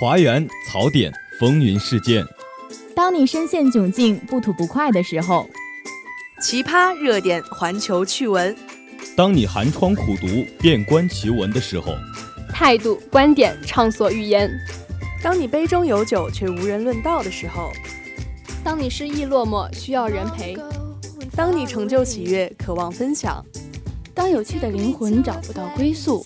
华园槽点，风云事件。当你深陷窘境、不吐不快的时候，奇葩热点，环球趣闻。当你寒窗苦读、遍观奇闻的时候，态度、观点畅所欲言。当你杯中有酒却无人论道的时候，当你失意落寞需要人陪，当你成就喜悦渴望分享，当有趣的灵魂找不到归宿。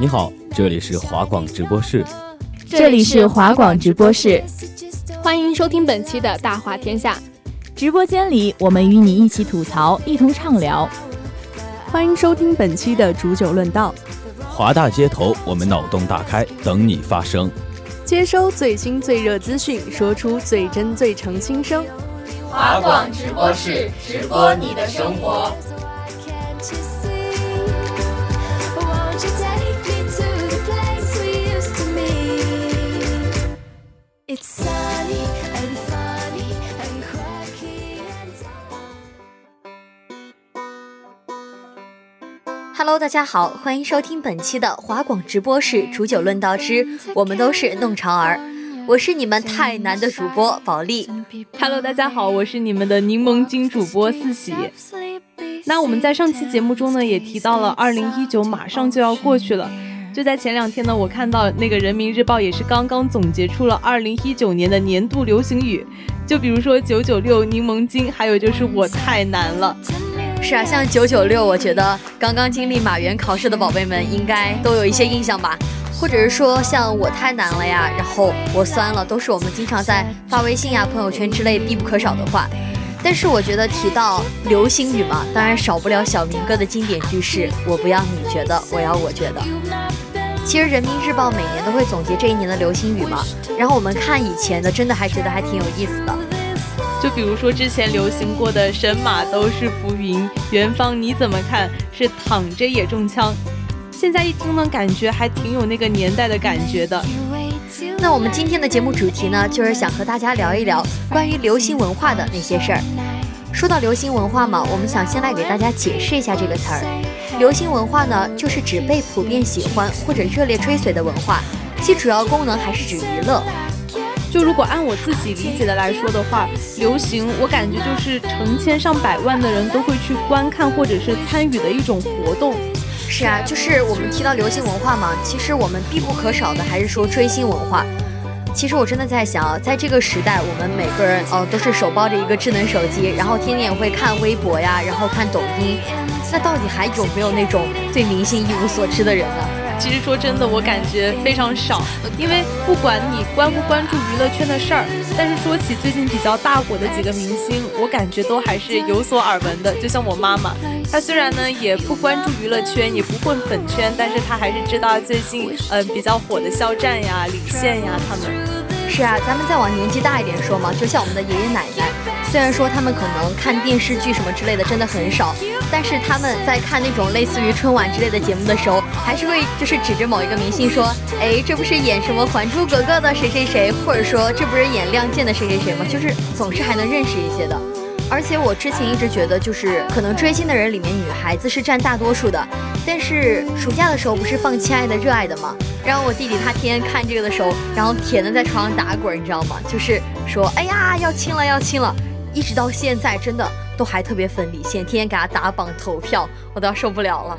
你好，这里是华广直播室。这里是华广直播室，欢迎收听本期的大话天下。直播间里，我们与你一起吐槽，一同畅聊。欢迎收听本期的煮酒论道。华大街头，我们脑洞大开，等你发声。接收最新最热资讯，说出最真最诚心声。华广直播室，直播你的生活。Hello，大家好，欢迎收听本期的华广直播室煮酒论道之我们都是弄潮儿，我是你们太难的主播保利。Hello，大家好，我是你们的柠檬精主播四喜。那我们在上期节目中呢，也提到了二零一九马上就要过去了。就在前两天呢，我看到那个人民日报也是刚刚总结出了二零一九年的年度流行语，就比如说九九六、柠檬精，还有就是我太难了。是啊，像九九六，我觉得刚刚经历马原考试的宝贝们应该都有一些印象吧，或者是说像我太难了呀，然后我酸了，都是我们经常在发微信呀、朋友圈之类必不可少的话。但是我觉得提到流行语嘛，当然少不了小明哥的经典句式：我不要你觉得，我要我觉得。其实人民日报每年都会总结这一年的流行语嘛，然后我们看以前的，真的还觉得还挺有意思的。就比如说之前流行过的“神马都是浮云”，元芳你怎么看？是躺着也中枪。现在一听呢，感觉还挺有那个年代的感觉的。那我们今天的节目主题呢，就是想和大家聊一聊关于流行文化的那些事儿。说到流行文化嘛，我们想先来给大家解释一下这个词儿。流行文化呢，就是指被普遍喜欢或者热烈追随的文化，其主要功能还是指娱乐。就如果按我自己理解的来说的话，流行我感觉就是成千上百万的人都会去观看或者是参与的一种活动。是啊，就是我们提到流行文化嘛，其实我们必不可少的还是说追星文化。其实我真的在想，在这个时代，我们每个人哦都是手抱着一个智能手机，然后天天也会看微博呀，然后看抖音，那到底还有没有那种对明星一无所知的人呢？其实说真的，我感觉非常少，因为不管你关不关注娱乐圈的事儿，但是说起最近比较大火的几个明星，我感觉都还是有所耳闻的。就像我妈妈，她虽然呢也不关注娱乐圈，也不混粉圈，但是她还是知道最近嗯比较火的肖战呀、李现呀他们。是啊，咱们再往年纪大一点说嘛，就像我们的爷爷奶奶，虽然说他们可能看电视剧什么之类的真的很少，但是他们在看那种类似于春晚之类的节目的时候，还是会就是指着某一个明星说，哎，这不是演什么《还珠格格》的谁谁谁，或者说这不是演《亮剑》的谁谁谁吗？就是总是还能认识一些的。而且我之前一直觉得，就是可能追星的人里面，女孩子是占大多数的。但是暑假的时候不是放《亲爱的热爱的》吗？然后我弟弟他天天看这个的时候，然后甜的在床上打滚，你知道吗？就是说，哎呀，要亲了，要亲了，一直到现在，真的都还特别粉李现，天天给他打榜投票，我都要受不了了。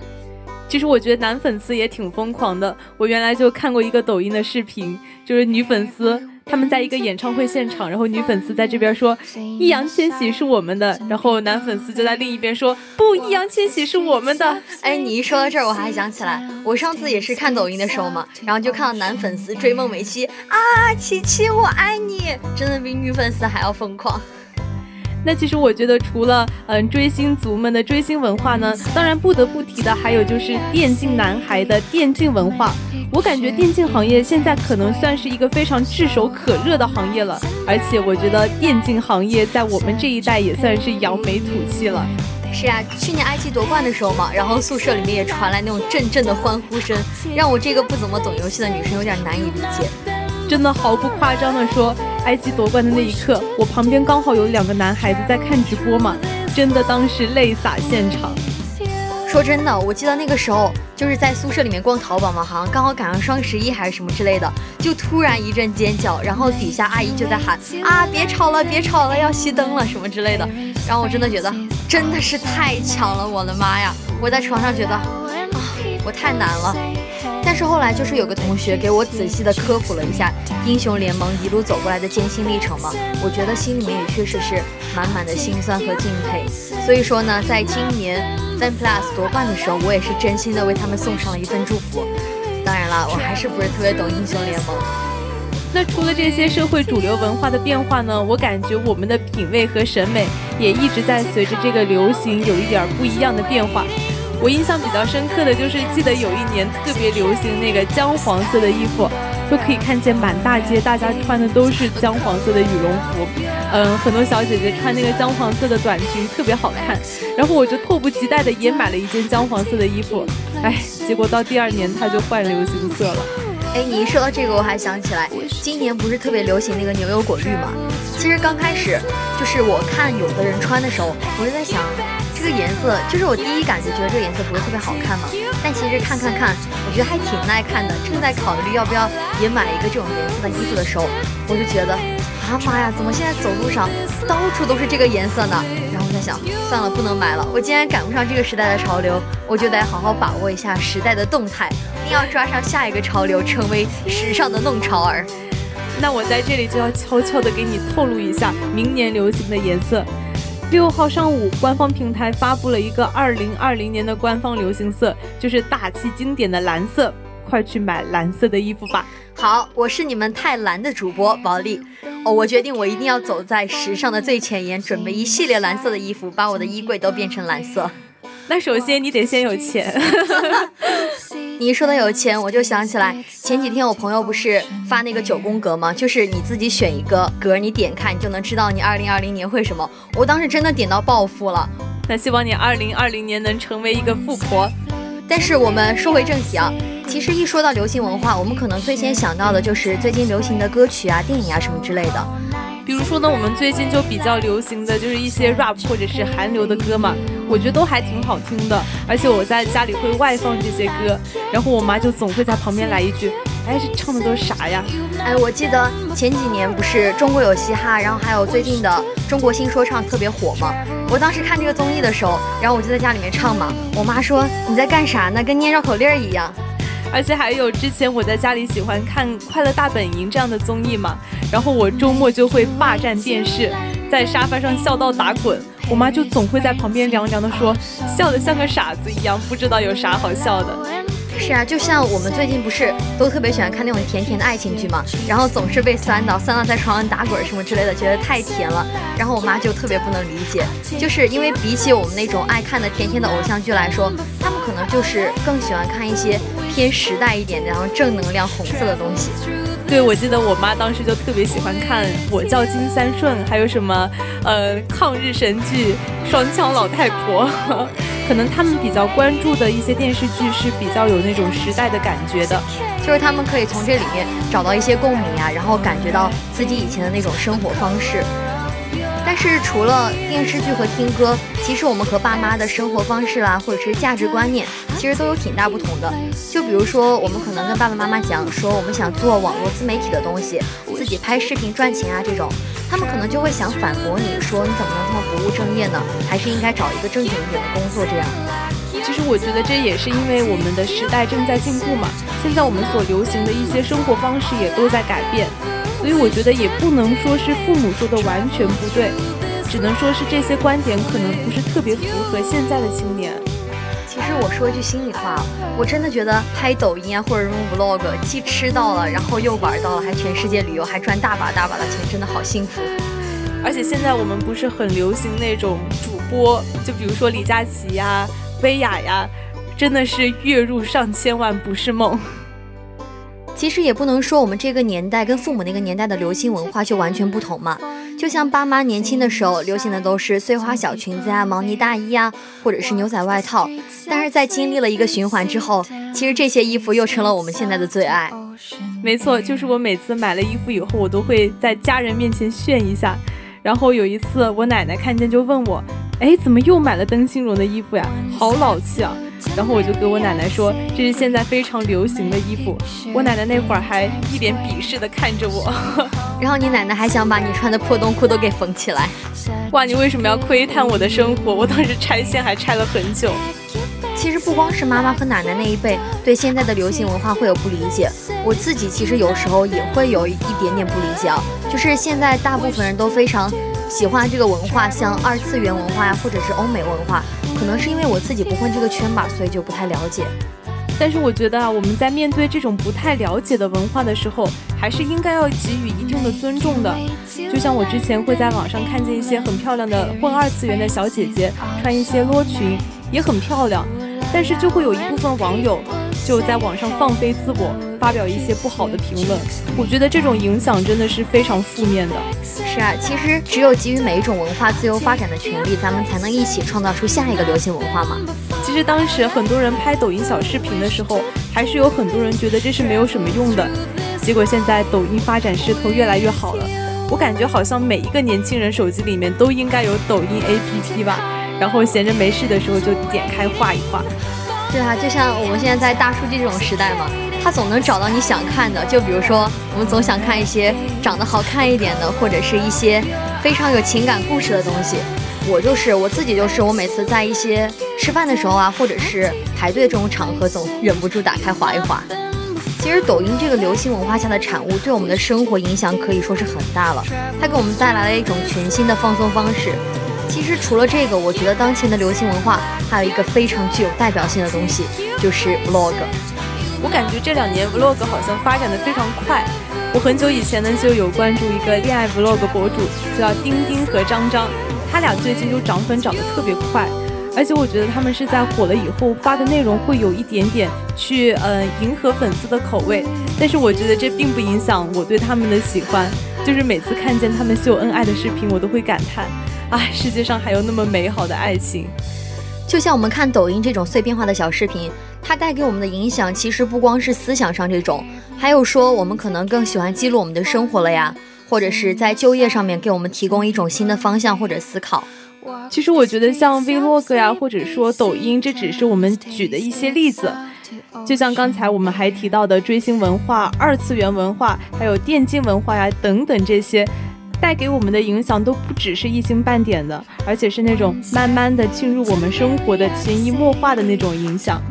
其实我觉得男粉丝也挺疯狂的。我原来就看过一个抖音的视频，就是女粉丝。他们在一个演唱会现场，然后女粉丝在这边说易烊千玺是我们的，然后男粉丝就在另一边说不，易烊千玺是我们的。哎，你一说到这儿，我还想起来，我上次也是看抖音的时候嘛，然后就看到男粉丝追梦美琪啊，琪琪我爱你，真的比女粉丝还要疯狂。那其实我觉得，除了嗯追星族们的追星文化呢，当然不得不提的还有就是电竞男孩的电竞文化。我感觉电竞行业现在可能算是一个非常炙手可热的行业了，而且我觉得电竞行业在我们这一代也算是扬眉吐气了。是啊，去年埃及夺冠的时候嘛，然后宿舍里面也传来那种阵阵的欢呼声，让我这个不怎么懂游戏的女生有点难以理解。真的毫不夸张的说，埃及夺冠的那一刻，我旁边刚好有两个男孩子在看直播嘛，真的当时泪洒现场。说真的，我记得那个时候就是在宿舍里面逛淘宝嘛，好像刚好赶上双十一还是什么之类的，就突然一阵尖叫，然后底下阿姨就在喊啊，别吵了，别吵了，要熄灯了什么之类的。然后我真的觉得真的是太强了，我的妈呀！我在床上觉得啊，我太难了。但是后来就是有个同学给我仔细的科普了一下英雄联盟一路走过来的艰辛历程嘛，我觉得心里面也确实是满满的心酸和敬佩。所以说呢，在今年。Fan Plus 夺冠的时候，我也是真心的为他们送上了一份祝福。当然了，我还是不是特别懂英雄联盟。那除了这些社会主流文化的变化呢？我感觉我们的品味和审美也一直在随着这个流行有一点不一样的变化。我印象比较深刻的就是，记得有一年特别流行那个姜黄色的衣服。就可以看见满大街，大家穿的都是姜黄色的羽绒服，嗯，很多小姐姐穿那个姜黄色的短裙特别好看，然后我就迫不及待的也买了一件姜黄色的衣服，哎，结果到第二年它就换流行色了。哎，你一说到这个，我还想起来，今年不是特别流行那个牛油果绿吗？其实刚开始就是我看有的人穿的时候，我就在想。这个颜色就是我第一感觉，觉得这个颜色不是特别好看嘛。但其实看看看，我觉得还挺耐看的。正在考虑要不要也买一个这种颜色的衣服的时候，我就觉得，啊妈呀，怎么现在走路上到处都是这个颜色呢？然后我在想，算了，不能买了。我既然赶不上这个时代的潮流，我就得好好把握一下时代的动态，一定要抓上下一个潮流，成为时尚的弄潮儿。那我在这里就要悄悄的给你透露一下明年流行的颜色。六号上午，官方平台发布了一个二零二零年的官方流行色，就是大气经典的蓝色。快去买蓝色的衣服吧！好，我是你们太蓝的主播保利。哦，我决定我一定要走在时尚的最前沿，准备一系列蓝色的衣服，把我的衣柜都变成蓝色。那首先你得先有钱。你一说到有钱，我就想起来前几天我朋友不是发那个九宫格吗？就是你自己选一个格，你点开你就能知道你二零二零年会什么。我当时真的点到暴富了。那希望你二零二零年能成为一个富婆。但是我们说回正题啊，其实一说到流行文化，我们可能最先想到的就是最近流行的歌曲啊、电影啊什么之类的。比如说呢，我们最近就比较流行的就是一些 rap 或者是韩流的歌嘛，我觉得都还挺好听的。而且我在家里会外放这些歌，然后我妈就总会在旁边来一句：“哎，这唱的都是啥呀？”哎，我记得前几年不是中国有嘻哈，然后还有最近的中国新说唱特别火嘛。我当时看这个综艺的时候，然后我就在家里面唱嘛。我妈说：“你在干啥呢？跟念绕口令一样。”而且还有之前我在家里喜欢看《快乐大本营》这样的综艺嘛，然后我周末就会霸占电视，在沙发上笑到打滚，我妈就总会在旁边凉凉的说，笑得像个傻子一样，不知道有啥好笑的。是啊，就像我们最近不是都特别喜欢看那种甜甜的爱情剧嘛，然后总是被酸到，酸到在床上打滚什么之类的，觉得太甜了。然后我妈就特别不能理解，就是因为比起我们那种爱看的甜甜的偶像剧来说，他们可能就是更喜欢看一些偏时代一点的，然后正能量红色的东西。对，我记得我妈当时就特别喜欢看《我叫金三顺》，还有什么呃抗日神剧《双枪老太婆》。可能他们比较关注的一些电视剧是比较有那种时代的感觉的，就是他们可以从这里面找到一些共鸣啊，然后感觉到自己以前的那种生活方式。但是除了电视剧和听歌，其实我们和爸妈的生活方式啦，或者是价值观念，其实都有挺大不同的。就比如说，我们可能跟爸爸妈妈讲说，我们想做网络自媒体的东西，自己拍视频赚钱啊这种，他们可能就会想反驳你说，你怎么能这么不务正业呢？还是应该找一个正经一点的工作这样。其实我觉得这也是因为我们的时代正在进步嘛，现在我们所流行的一些生活方式也都在改变。所以我觉得也不能说是父母说的完全不对，只能说是这些观点可能不是特别符合现在的青年。其实我说一句心里话，我真的觉得拍抖音啊或者什么 vlog，既吃到了，然后又玩到了，还全世界旅游，还赚大把大把的钱，真的好幸福。而且现在我们不是很流行那种主播，就比如说李佳琦呀、薇娅呀，真的是月入上千万不是梦。其实也不能说我们这个年代跟父母那个年代的流行文化就完全不同嘛。就像爸妈年轻的时候流行的都是碎花小裙子啊、毛呢大衣啊，或者是牛仔外套。但是在经历了一个循环之后，其实这些衣服又成了我们现在的最爱。没错，就是我每次买了衣服以后，我都会在家人面前炫一下。然后有一次我奶奶看见就问我：“哎，怎么又买了灯芯绒的衣服呀？好老气啊！”然后我就跟我奶奶说这是现在非常流行的衣服。我奶奶那会儿还一脸鄙视的看着我，然后你奶奶还想把你穿的破洞裤都给缝起来。哇，你为什么要窥探我的生活？我当时拆线还拆了很久。其实不光是妈妈和奶奶那一辈对现在的流行文化会有不理解，我自己其实有时候也会有一点点不理解啊。就是现在大部分人都非常喜欢这个文化，像二次元文化呀，或者是欧美文化，可能是因为我自己不混这个圈吧，所以就不太了解。但是我觉得啊，我们在面对这种不太了解的文化的时候，还是应该要给予一定的尊重的。就像我之前会在网上看见一些很漂亮的混二次元的小姐姐，穿一些裸裙，也很漂亮。但是就会有一部分网友就在网上放飞自我，发表一些不好的评论。我觉得这种影响真的是非常负面的。是啊，其实只有给予每一种文化自由发展的权利，咱们才能一起创造出下一个流行文化嘛。其实当时很多人拍抖音小视频的时候，还是有很多人觉得这是没有什么用的。结果现在抖音发展势头越来越好了，我感觉好像每一个年轻人手机里面都应该有抖音 APP 吧。然后闲着没事的时候就点开画一画，对啊，就像我们现在在大数据这种时代嘛，它总能找到你想看的。就比如说，我们总想看一些长得好看一点的，或者是一些非常有情感故事的东西。我就是我自己，就是我每次在一些吃饭的时候啊，或者是排队这种场合，总忍不住打开划一划。其实抖音这个流行文化下的产物，对我们的生活影响可以说是很大了。它给我们带来了一种全新的放松方式。其实除了这个，我觉得当前的流行文化还有一个非常具有代表性的东西，就是 vlog。我感觉这两年 vlog 好像发展的非常快。我很久以前呢就有关注一个恋爱 vlog 博主，叫丁丁和张张，他俩最近就涨粉涨得特别快，而且我觉得他们是在火了以后发的内容会有一点点去呃迎合粉丝的口味，但是我觉得这并不影响我对他们的喜欢，就是每次看见他们秀恩爱的视频，我都会感叹。哎，世界上还有那么美好的爱情，就像我们看抖音这种碎片化的小视频，它带给我们的影响，其实不光是思想上这种，还有说我们可能更喜欢记录我们的生活了呀，或者是在就业上面给我们提供一种新的方向或者思考。其实我觉得像 Vlog 呀，或者说抖音，这只是我们举的一些例子，就像刚才我们还提到的追星文化、二次元文化，还有电竞文化呀等等这些。带给我们的影响都不只是一星半点的，而且是那种慢慢的进入我们生活的潜移默化的那种影响。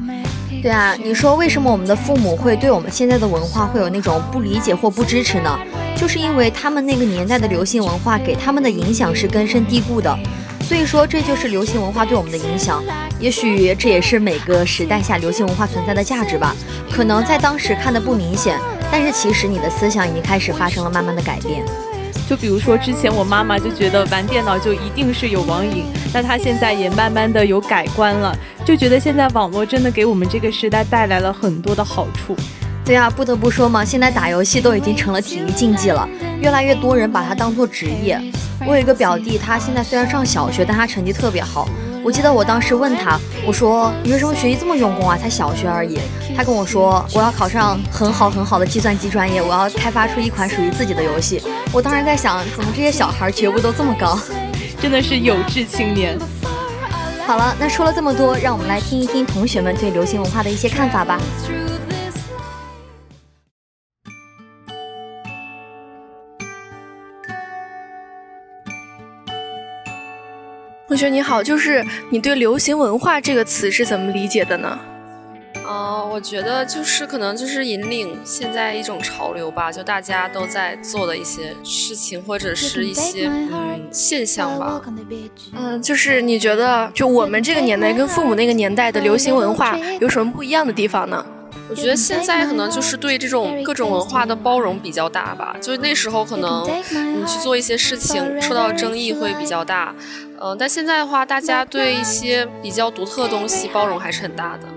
对啊，你说为什么我们的父母会对我们现在的文化会有那种不理解或不支持呢？就是因为他们那个年代的流行文化给他们的影响是根深蒂固的，所以说这就是流行文化对我们的影响。也许这也是每个时代下流行文化存在的价值吧。可能在当时看的不明显，但是其实你的思想已经开始发生了慢慢的改变。就比如说，之前我妈妈就觉得玩电脑就一定是有网瘾，那她现在也慢慢的有改观了，就觉得现在网络真的给我们这个时代带来了很多的好处。对啊，不得不说嘛，现在打游戏都已经成了体育竞技了，越来越多人把它当做职业。我有一个表弟，他现在虽然上小学，但他成绩特别好。我记得我当时问他，我说你为什么学习这么用功啊？才小学而已。他跟我说，我要考上很好很好的计算机专业，我要开发出一款属于自己的游戏。我当时在想，怎么这些小孩觉悟都这么高？真的是有志青年。好了，那说了这么多，让我们来听一听同学们对流行文化的一些看法吧。同学你好，就是你对“流行文化”这个词是怎么理解的呢？嗯，我觉得就是可能就是引领现在一种潮流吧，就大家都在做的一些事情或者是一些嗯现象吧。嗯，就是你觉得就我们这个年代跟父母那个年代的流行文化有什么不一样的地方呢？我觉得现在可能就是对这种各种文化的包容比较大吧，就是那时候可能你去做一些事情受到争议会比较大，嗯，但现在的话，大家对一些比较独特的东西包容还是很大的。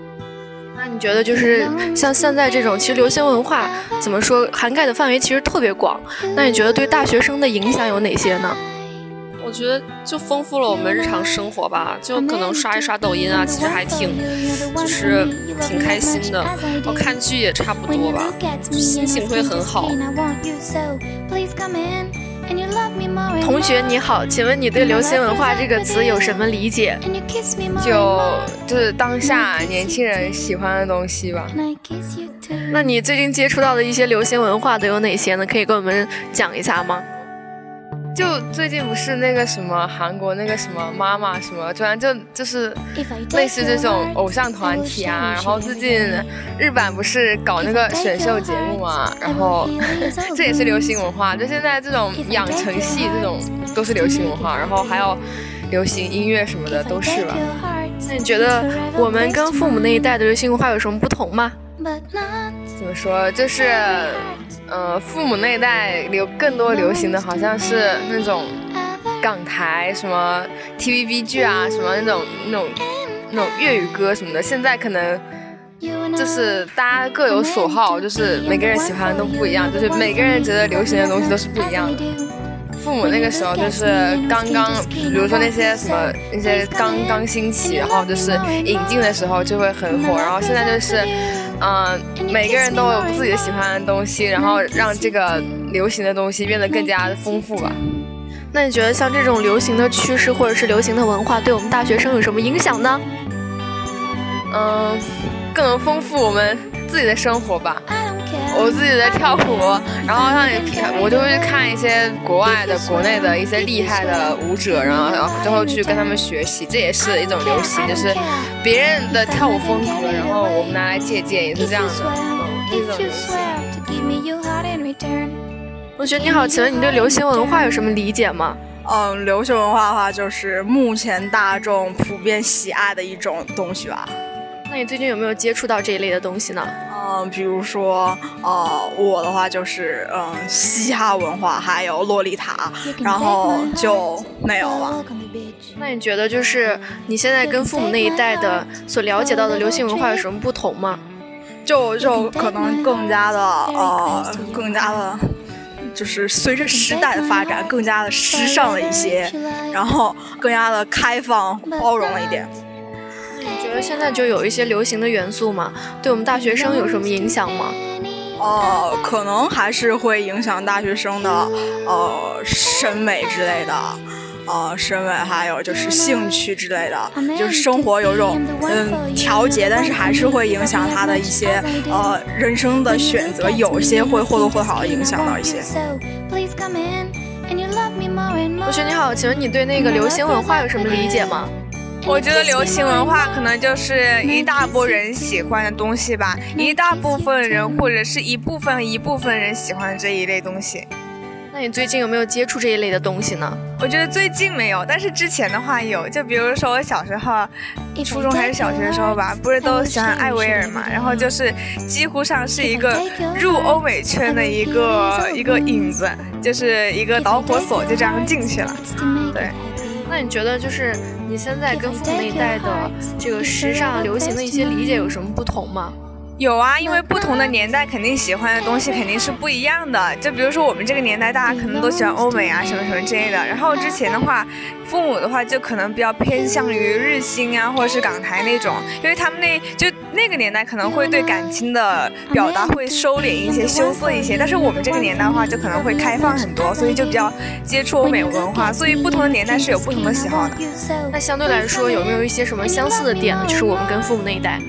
那你觉得就是像现在这种，其实流行文化怎么说涵盖的范围其实特别广，那你觉得对大学生的影响有哪些呢？我觉得就丰富了我们日常生活吧，就可能刷一刷抖音啊，其实还挺，就是挺开心的。我看剧也差不多吧，心情会很好。同学你好，请问你对流行文化这个词有什么理解？就就是当下年轻人喜欢的东西吧。那你最近接触到的一些流行文化都有哪些呢？可以跟我们讲一下吗？就最近不是那个什么韩国那个什么妈妈什么，突然就就是类似这种偶像团体啊。然后最近日版不是搞那个选秀节目嘛，然后 这也是流行文化。就现在这种养成系这种都是流行文化，然后还有流行音乐什么的都是吧。那你觉得我们跟父母那一代的流行文化有什么不同吗？怎么说？就是。呃，父母那一代流更多流行的好像是那种港台什么 TVB 剧啊，什么那种那种那种粤语歌什么的。现在可能就是大家各有所好，就是每个人喜欢的都不一样，就是每个人觉得流行的东西都是不一样的。父母那个时候就是刚刚，比如说那些什么那些刚刚兴起，然后就是引进的时候就会很火，然后现在就是。嗯，每个人都有自己的喜欢的东西，然后让这个流行的东西变得更加的丰富吧。那你觉得像这种流行的趋势或者是流行的文化，对我们大学生有什么影响呢？嗯，更能丰富我们自己的生活吧。我自己在跳舞，然后让你看，我就会去看一些国外的、国内的一些厉害的舞者，然后然后最后去跟他们学习，这也是一种流行，就是别人的跳舞风格，然后我们拿来借鉴，也是这样的，嗯，一种流行。同学你好，请问你对流行文化有什么理解吗？嗯，流行文化的话，就是目前大众普遍喜爱的一种东西吧。那你最近有没有接触到这一类的东西呢？嗯，比如说，呃，我的话就是，嗯，嘻哈文化，还有洛丽塔，然后就没有了。那你觉得，就是你现在跟父母那一代的所了解到的流行文化有什么不同吗？就就可能更加的，呃，更加的，就是随着时代的发展，更加的时尚了一些，然后更加的开放包容了一点。你觉得现在就有一些流行的元素吗？对我们大学生有什么影响吗？呃，可能还是会影响大学生的呃审美之类的，呃审美还有就是兴趣之类的，就是生活有种嗯调节，但是还是会影响他的一些呃人生的选择，有些会或多或少的影响到一些。同学你好，请问你对那个流行文化有什么理解吗？我觉得流行文化可能就是一大波人喜欢的东西吧，一大部分人或者是一部分一部分人喜欢这一类东西。那你最近有没有接触这一类的东西呢？我觉得最近没有，但是之前的话有。就比如说我小时候，初中还是小学的时候吧，不是都喜欢艾薇儿嘛，然后就是几乎上是一个入欧美圈的一个一个影子，就是一个导火索，就这样进去了。对。那你觉得就是你现在跟父母那一代的这个时尚流行的一些理解有什么不同吗？有啊，因为不同的年代肯定喜欢的东西肯定是不一样的。就比如说我们这个年代，大家可能都喜欢欧美啊，什么什么之类的。然后之前的话，父母的话就可能比较偏向于日星啊，或者是港台那种，因为他们那就那个年代可能会对感情的表达会收敛一些、羞涩一些。但是我们这个年代的话，就可能会开放很多，所以就比较接触欧美文化。所以不同的年代是有不同的喜好的。那相对来说，有没有一些什么相似的点呢？就是我们跟父母那一代。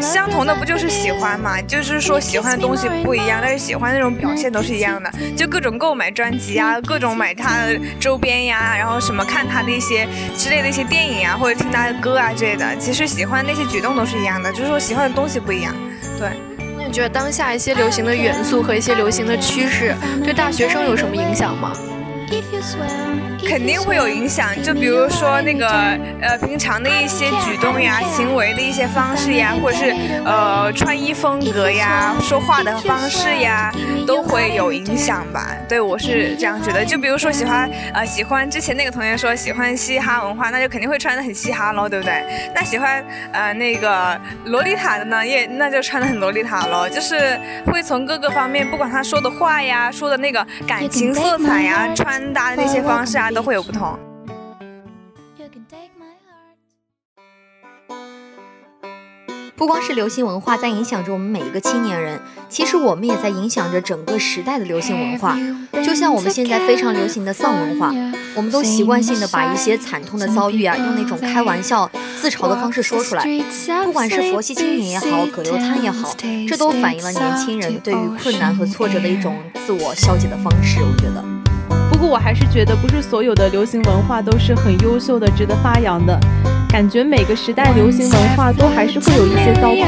相同的不就是喜欢嘛？就是说喜欢的东西不一样，但是喜欢那种表现都是一样的。就各种购买专辑啊，各种买他的周边呀，然后什么看他的一些之类的一些电影啊，或者听他的歌啊之类的。其实喜欢那些举动都是一样的，就是说喜欢的东西不一样。对。那你觉得当下一些流行的元素和一些流行的趋势对大学生有什么影响吗？肯定会有影响，就比如说那个呃平常的一些举动呀、行为的一些方式呀，或者是呃穿衣风格呀、说话的方式呀，都会有影响吧？对我是这样觉得。就比如说喜欢呃喜欢之前那个同学说喜欢嘻哈文化，那就肯定会穿的很嘻哈喽，对不对？那喜欢呃那个洛丽塔的呢，也那就穿的很洛丽塔喽，就是会从各个方面，不管他说的话呀、说的那个感情色彩呀、穿搭的那些方式啊。都会有不同。不光是流行文化在影响着我们每一个青年人，其实我们也在影响着整个时代的流行文化。就像我们现在非常流行的丧文化，我们都习惯性的把一些惨痛的遭遇啊，用那种开玩笑、自嘲的方式说出来。不管是佛系青年也好，葛优瘫也好，这都反映了年轻人对于困难和挫折的一种自我消解的方式。我觉得。不过我还是觉得，不是所有的流行文化都是很优秀的、值得发扬的。感觉每个时代流行文化都还是会有一些糟粕。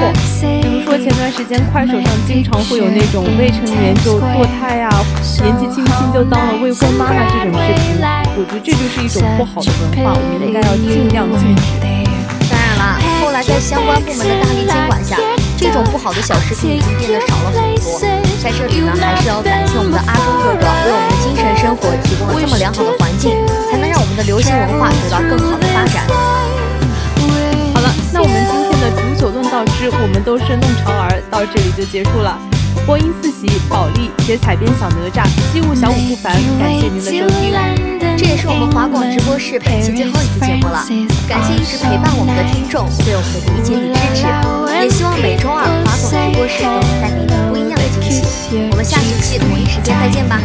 比如说前段时间快手上经常会有那种未成年就堕胎啊，年纪轻轻就当了未婚妈妈这种视频。我觉得这就是一种不好的文化，我们应该要尽量禁止。当然了，后来在相关部门的大力监管下，这种不好的小视频已经变得少了很多。在这里呢，还是要感谢我们的阿忠哥哥为我们的精神生活提供了这么良好的环境，才能让我们的流行文化得到更好的发展。好了，那我们今天的煮酒论道之我们都是弄潮儿到这里就结束了。播音四喜，保利写彩编小哪吒，机务小五不凡，感谢您的收听。这也是我们华广直播室本期最后一期节目了，感谢一直陪伴我们的听众对我们的理解与支持，也希望每周二华总直播室给我们带给你不一样的惊喜。我们下期同一时间再见吧。